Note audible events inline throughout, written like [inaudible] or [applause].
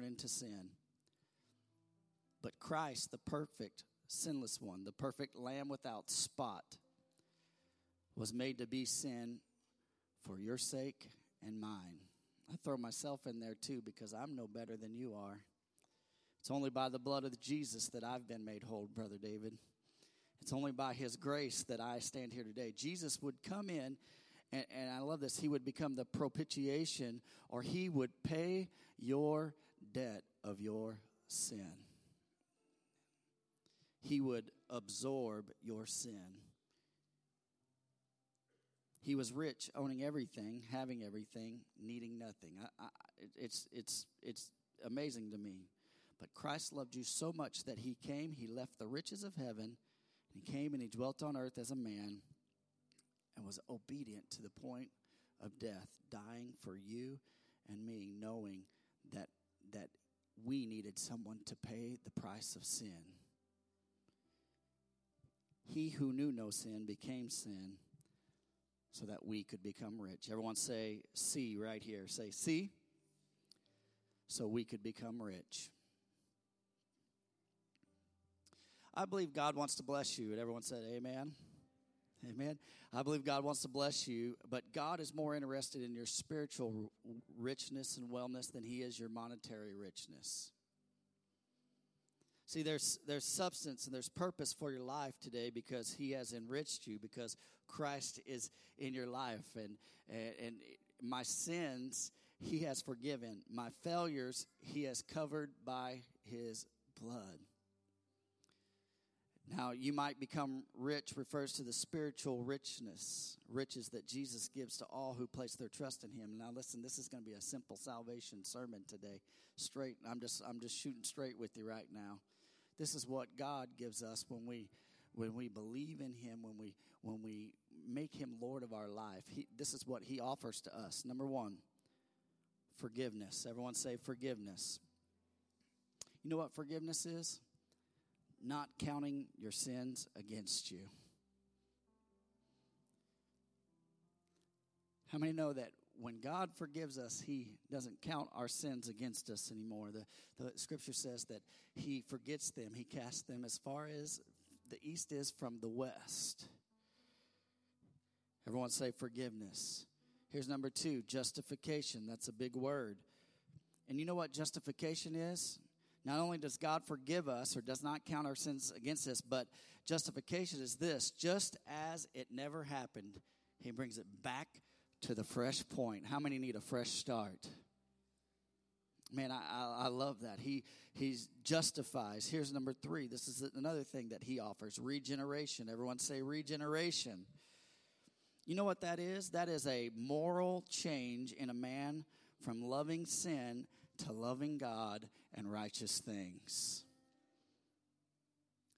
born into sin. But Christ, the perfect, sinless one, the perfect lamb without spot, was made to be sin for your sake and mine. I throw myself in there too because I'm no better than you are. It's only by the blood of Jesus that I've been made whole, Brother David. It's only by His grace that I stand here today. Jesus would come in, and, and I love this, He would become the propitiation, or He would pay your debt of your sin. He would absorb your sin. He was rich, owning everything, having everything, needing nothing. I, I, it's, it's, it's amazing to me. But Christ loved you so much that he came, he left the riches of heaven, and he came and he dwelt on earth as a man and was obedient to the point of death, dying for you and me, knowing that, we needed someone to pay the price of sin. He who knew no sin became sin so that we could become rich. Everyone say, see right here. Say, see, so we could become rich. I believe God wants to bless you. And everyone said, Amen. Amen. I believe God wants to bless you, but God is more interested in your spiritual richness and wellness than He is your monetary richness. See, there's, there's substance and there's purpose for your life today because He has enriched you, because Christ is in your life. And, and, and my sins, He has forgiven. My failures, He has covered by His blood. Now, you might become rich refers to the spiritual richness, riches that Jesus gives to all who place their trust in him. Now, listen, this is going to be a simple salvation sermon today. Straight, I'm just I'm just shooting straight with you right now. This is what God gives us when we when we believe in him, when we when we make him Lord of our life. He, this is what he offers to us. Number 1, forgiveness. Everyone say forgiveness. You know what forgiveness is? Not counting your sins against you. How many know that when God forgives us, He doesn't count our sins against us anymore. The, the scripture says that He forgets them, He casts them as far as the east is from the west. Everyone say forgiveness. Here's number two justification. That's a big word. And you know what justification is? Not only does God forgive us or does not count our sins against us, but justification is this just as it never happened, He brings it back to the fresh point. How many need a fresh start? Man, I, I, I, love that. He he justifies. Here's number three. This is another thing that he offers: regeneration. Everyone say regeneration. You know what that is? That is a moral change in a man from loving sin to loving God and righteous things.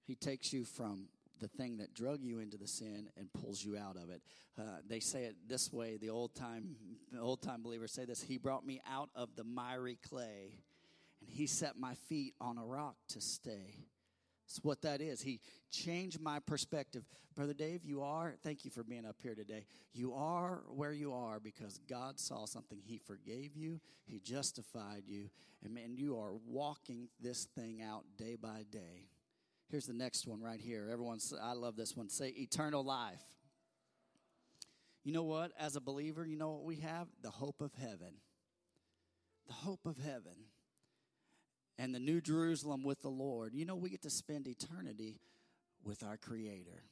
He takes you from the thing that drug you into the sin and pulls you out of it. Uh, they say it this way. The old time old time believers say this. He brought me out of the miry clay, and he set my feet on a rock to stay. That's what that is. He changed my perspective. Brother Dave, you are, thank you for being up here today. You are where you are because God saw something. He forgave you, He justified you, and man, you are walking this thing out day by day. Here's the next one right here. Everyone, I love this one. Say eternal life. You know what? As a believer, you know what we have? The hope of heaven. The hope of heaven. And the new Jerusalem with the Lord. You know, we get to spend eternity with our Creator.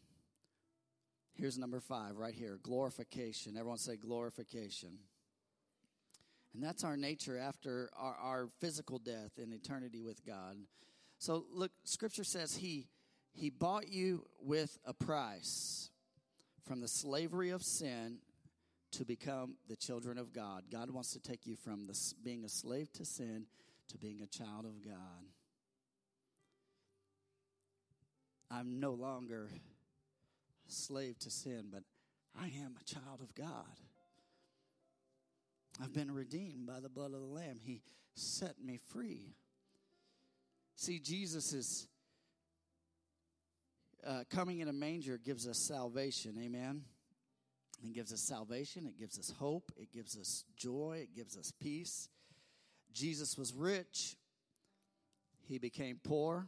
Here's number five right here glorification. Everyone say glorification. And that's our nature after our, our physical death in eternity with God. So look, scripture says he he bought you with a price from the slavery of sin to become the children of God. God wants to take you from the, being a slave to sin to being a child of God. I'm no longer a slave to sin, but I am a child of God. I've been redeemed by the blood of the Lamb. He set me free. See, Jesus uh, coming in a manger gives us salvation. Amen. It gives us salvation. It gives us hope. It gives us joy. It gives us peace. Jesus was rich, He became poor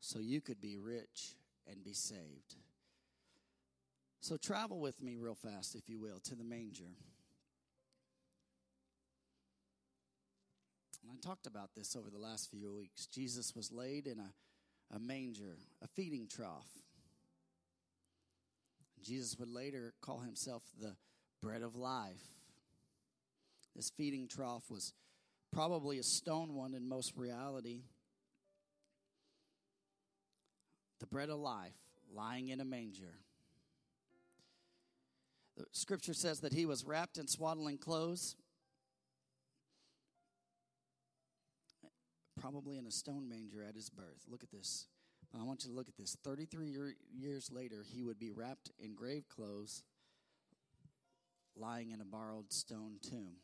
so you could be rich and be saved. So travel with me real fast, if you will, to the manger. And I talked about this over the last few weeks. Jesus was laid in a, a manger, a feeding trough. Jesus would later call himself the bread of life. This feeding trough was probably a stone one in most reality. The bread of life lying in a manger. The scripture says that he was wrapped in swaddling clothes, probably in a stone manger at his birth. Look at this. I want you to look at this. 33 year, years later, he would be wrapped in grave clothes, lying in a borrowed stone tomb.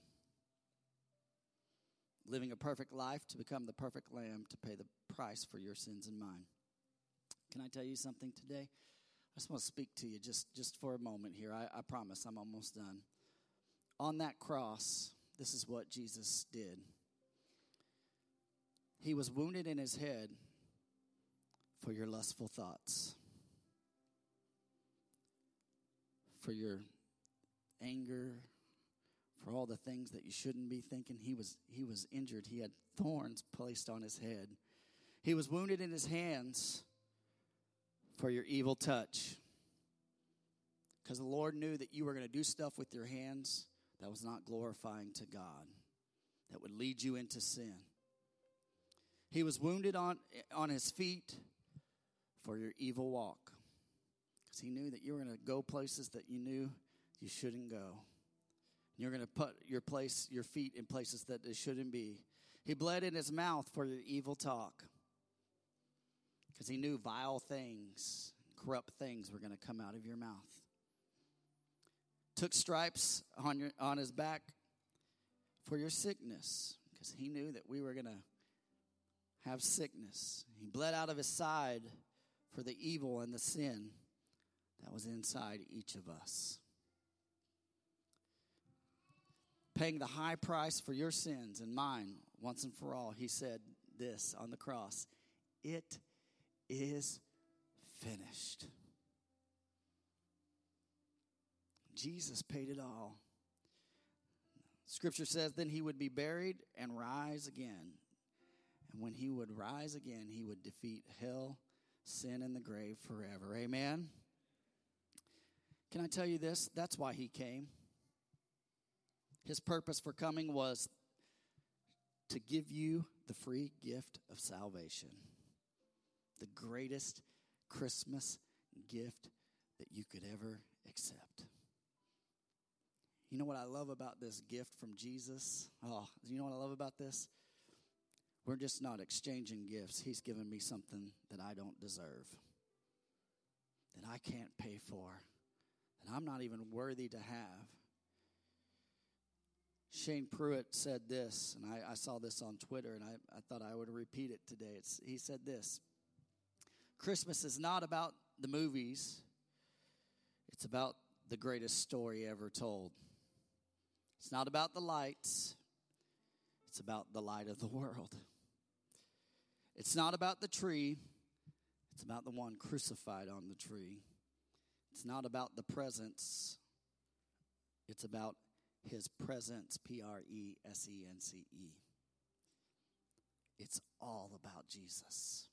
Living a perfect life to become the perfect lamb to pay the price for your sins and mine. Can I tell you something today? I just want to speak to you just, just for a moment here. I, I promise I'm almost done. On that cross, this is what Jesus did. He was wounded in his head for your lustful thoughts, for your anger, for all the things that you shouldn't be thinking. He was, he was injured. He had thorns placed on his head. He was wounded in his hands for your evil touch. Because the Lord knew that you were going to do stuff with your hands that was not glorifying to God, that would lead you into sin. He was wounded on, on his feet for your evil walk. Because he knew that you were going to go places that you knew you shouldn't go. You're going to put your place, your feet in places that they shouldn't be. He bled in his mouth for your evil talk. Because he knew vile things, corrupt things were going to come out of your mouth. Took stripes on, your, on his back for your sickness. Because he knew that we were going to have sickness. He bled out of his side for the evil and the sin that was inside each of us. Paying the high price for your sins and mine once and for all, he said this on the cross It is finished. Jesus paid it all. Scripture says, then he would be buried and rise again. And when he would rise again, he would defeat hell sin and the grave forever. Amen. Can I tell you this? That's why he came. His purpose for coming was to give you the free gift of salvation. The greatest Christmas gift that you could ever accept. You know what I love about this gift from Jesus? Oh, you know what I love about this? We're just not exchanging gifts. He's given me something that I don't deserve, that I can't pay for, that I'm not even worthy to have. Shane Pruitt said this, and I, I saw this on Twitter, and I, I thought I would repeat it today. It's, he said this Christmas is not about the movies, it's about the greatest story ever told. It's not about the lights, it's about the light of the world. It's not about the tree, it's about the one crucified on the tree. It's not about the presents, it's about his presence, P R E S E N C E. It's all about Jesus.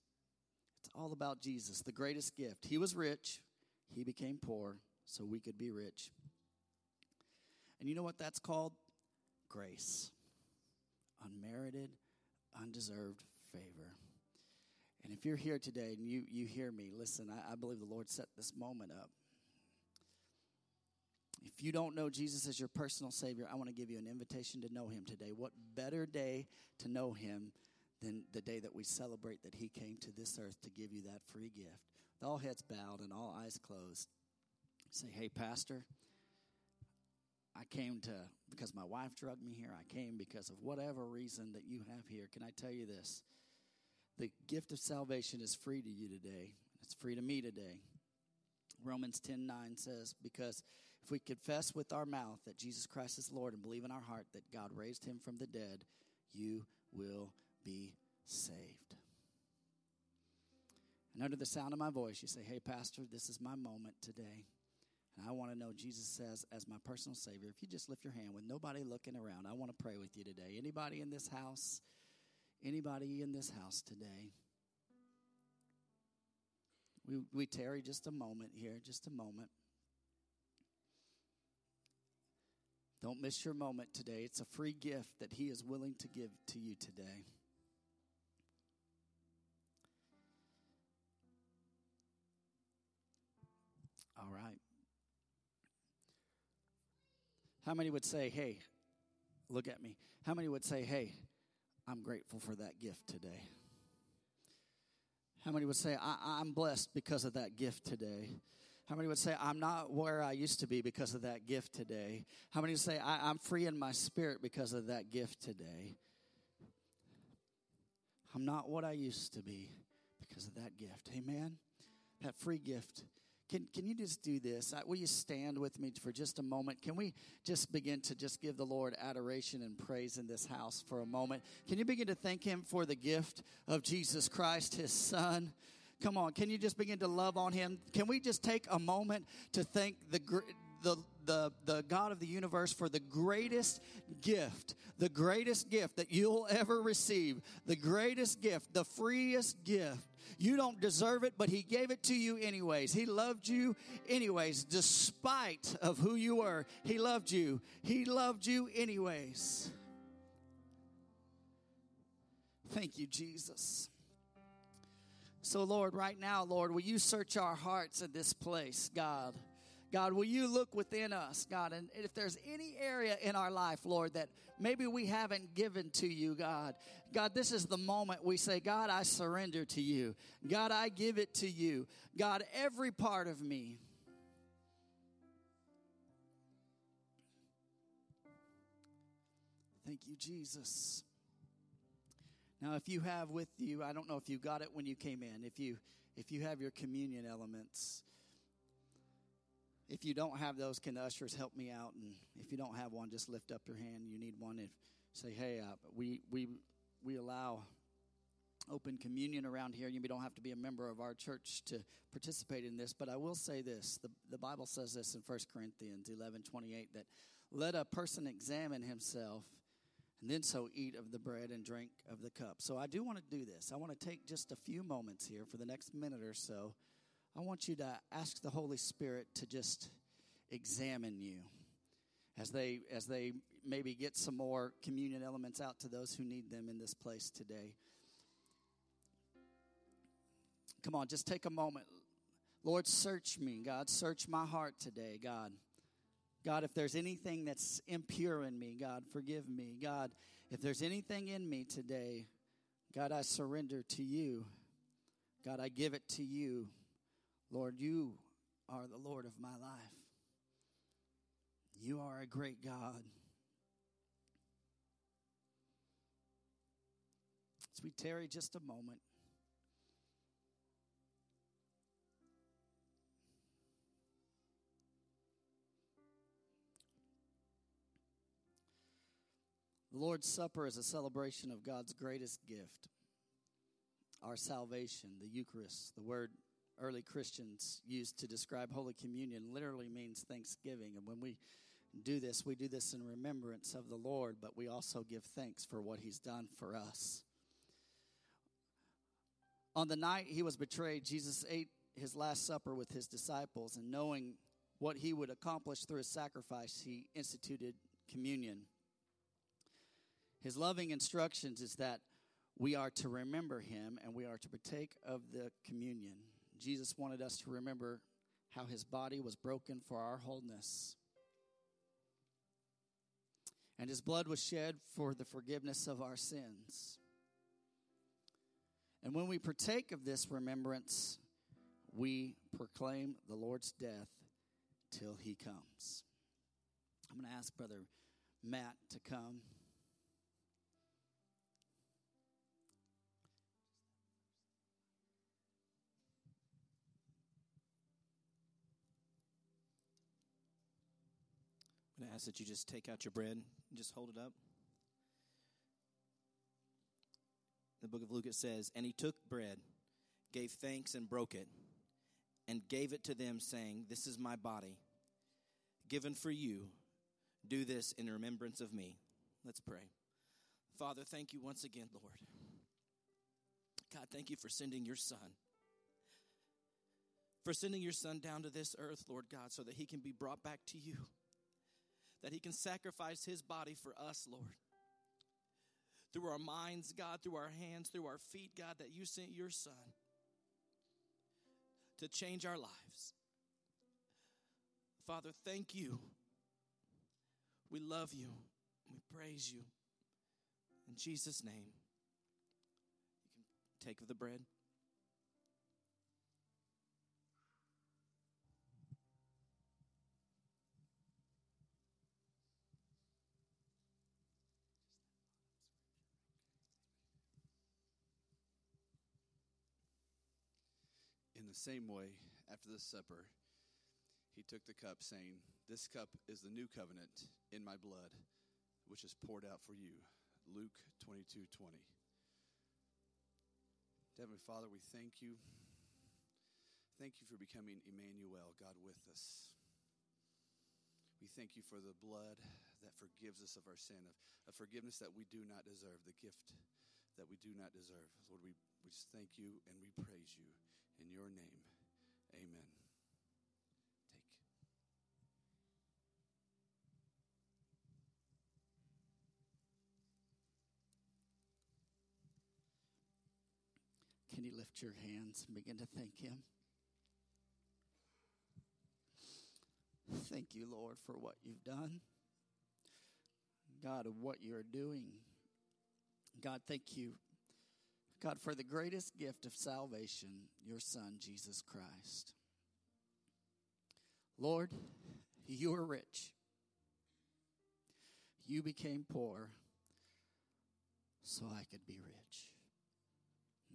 It's all about Jesus, the greatest gift. He was rich, he became poor so we could be rich. And you know what that's called? Grace. Unmerited, undeserved favor. And if you're here today and you, you hear me, listen, I, I believe the Lord set this moment up. If you don't know Jesus as your personal Savior, I want to give you an invitation to know Him today. What better day to know Him than the day that we celebrate that He came to this earth to give you that free gift? With all heads bowed and all eyes closed. Say, hey, Pastor, I came to, because my wife drugged me here, I came because of whatever reason that you have here. Can I tell you this? The gift of salvation is free to you today. It's free to me today. Romans 10 9 says, Because if we confess with our mouth that Jesus Christ is Lord and believe in our heart that God raised him from the dead, you will be saved. And under the sound of my voice, you say, Hey, Pastor, this is my moment today. And I want to know Jesus says, as my personal Savior, if you just lift your hand with nobody looking around, I want to pray with you today. Anybody in this house? Anybody in this house today? We, we tarry just a moment here, just a moment. Don't miss your moment today. It's a free gift that He is willing to give to you today. All right. How many would say, hey, look at me? How many would say, hey, I'm grateful for that gift today? How many would say, I- am blessed because of that gift today? How many would say, I'm not where I used to be because of that gift today? How many would say, I- I'm free in my spirit because of that gift today? I'm not what I used to be because of that gift. Amen? That free gift can, can you just do this? Uh, will you stand with me for just a moment? Can we just begin to just give the Lord adoration and praise in this house for a moment? Can you begin to thank Him for the gift of Jesus Christ, His Son? Come on, can you just begin to love on Him? Can we just take a moment to thank the the, the, the God of the universe for the greatest gift, the greatest gift that you'll ever receive, the greatest gift, the freest gift you don't deserve it, but He gave it to you anyways. He loved you anyways, despite of who you were. He loved you. He loved you anyways. Thank you, Jesus. So, Lord, right now, Lord, will you search our hearts in this place, God? God, will you look within us, God? And if there's any area in our life, Lord, that maybe we haven't given to you, God, God, this is the moment we say, God, I surrender to you. God, I give it to you. God, every part of me. Thank you, Jesus. Now, if you have with you, I don't know if you got it when you came in, if you if you have your communion elements, if you don't have those, can the ushers help me out? And if you don't have one, just lift up your hand. You need one. If say, hey, uh, we we we allow open communion around here. You don't have to be a member of our church to participate in this, but I will say this. The, the Bible says this in 1 Corinthians 11 28 that let a person examine himself and then so eat of the bread and drink of the cup. So I do want to do this. I want to take just a few moments here for the next minute or so I want you to ask the Holy Spirit to just examine you as they as they maybe get some more communion elements out to those who need them in this place today. Come on, just take a moment. Lord, search me. God, search my heart today, God. God, if there's anything that's impure in me, God, forgive me. God, if there's anything in me today, God, I surrender to you. God, I give it to you. Lord, you are the Lord of my life. You are a great God. As we tarry just a moment, The Lord's Supper is a celebration of God's greatest gift, our salvation, the Eucharist. The word early Christians used to describe Holy Communion literally means thanksgiving. And when we do this, we do this in remembrance of the Lord, but we also give thanks for what He's done for us. On the night he was betrayed, Jesus ate his last supper with his disciples, and knowing what he would accomplish through his sacrifice, he instituted communion. His loving instructions is that we are to remember him and we are to partake of the communion. Jesus wanted us to remember how his body was broken for our wholeness. And his blood was shed for the forgiveness of our sins. And when we partake of this remembrance, we proclaim the Lord's death till he comes. I'm going to ask Brother Matt to come. Ask that you just take out your bread and just hold it up. The book of Luke it says, And he took bread, gave thanks and broke it, and gave it to them, saying, This is my body, given for you. Do this in remembrance of me. Let's pray. Father, thank you once again, Lord. God, thank you for sending your son. For sending your son down to this earth, Lord God, so that he can be brought back to you. That he can sacrifice his body for us, Lord. Through our minds, God, through our hands, through our feet, God, that you sent your son to change our lives. Father, thank you. We love you. We praise you. In Jesus' name, you can take of the bread. The same way, after the supper, he took the cup, saying, This cup is the new covenant in my blood, which is poured out for you. Luke 22 20. Heavenly Father, we thank you. Thank you for becoming Emmanuel, God with us. We thank you for the blood that forgives us of our sin, of, of forgiveness that we do not deserve, the gift that we do not deserve. Lord, we, we just thank you and we praise you. In your name, amen. Take. Can you lift your hands and begin to thank Him? Thank you, Lord, for what you've done. God, of what you're doing. God, thank you, God, for the greatest gift of salvation, your Son, Jesus Christ. Lord, [laughs] you are rich. You became poor so I could be rich.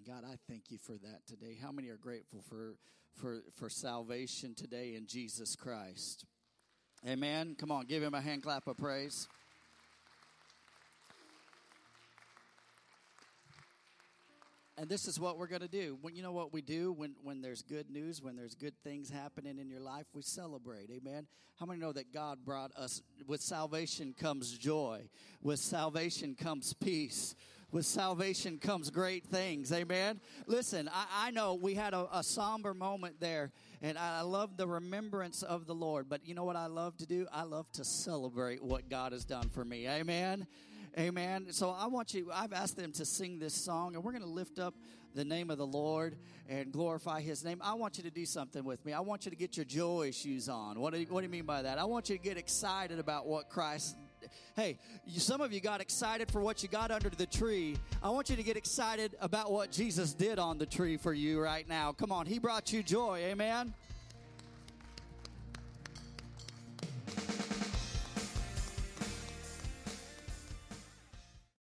God, I thank you for that today. How many are grateful for for for salvation today in Jesus Christ? Amen. Come on, give him a hand clap of praise. And this is what we're going to do. When you know what we do when when there's good news, when there's good things happening in your life, we celebrate. Amen. How many know that God brought us with salvation comes joy. With salvation comes peace with salvation comes great things. Amen. Listen, I, I know we had a, a, somber moment there, and I love the remembrance of the Lord. But you know what I love to do? I love to celebrate what God has done for me. Amen. Amen. So I want you, I've asked them to sing this song, and we're going to lift up the name of the Lord and glorify his name. I want you to do something with me. I want you to get your joy shoes on. What do you, what do you mean by that? I want you to get excited about what Christ Hey, you, some of you got excited for what you got under the tree. I want you to get excited about what Jesus did on the tree for you right now. Come on, He brought you joy. Amen.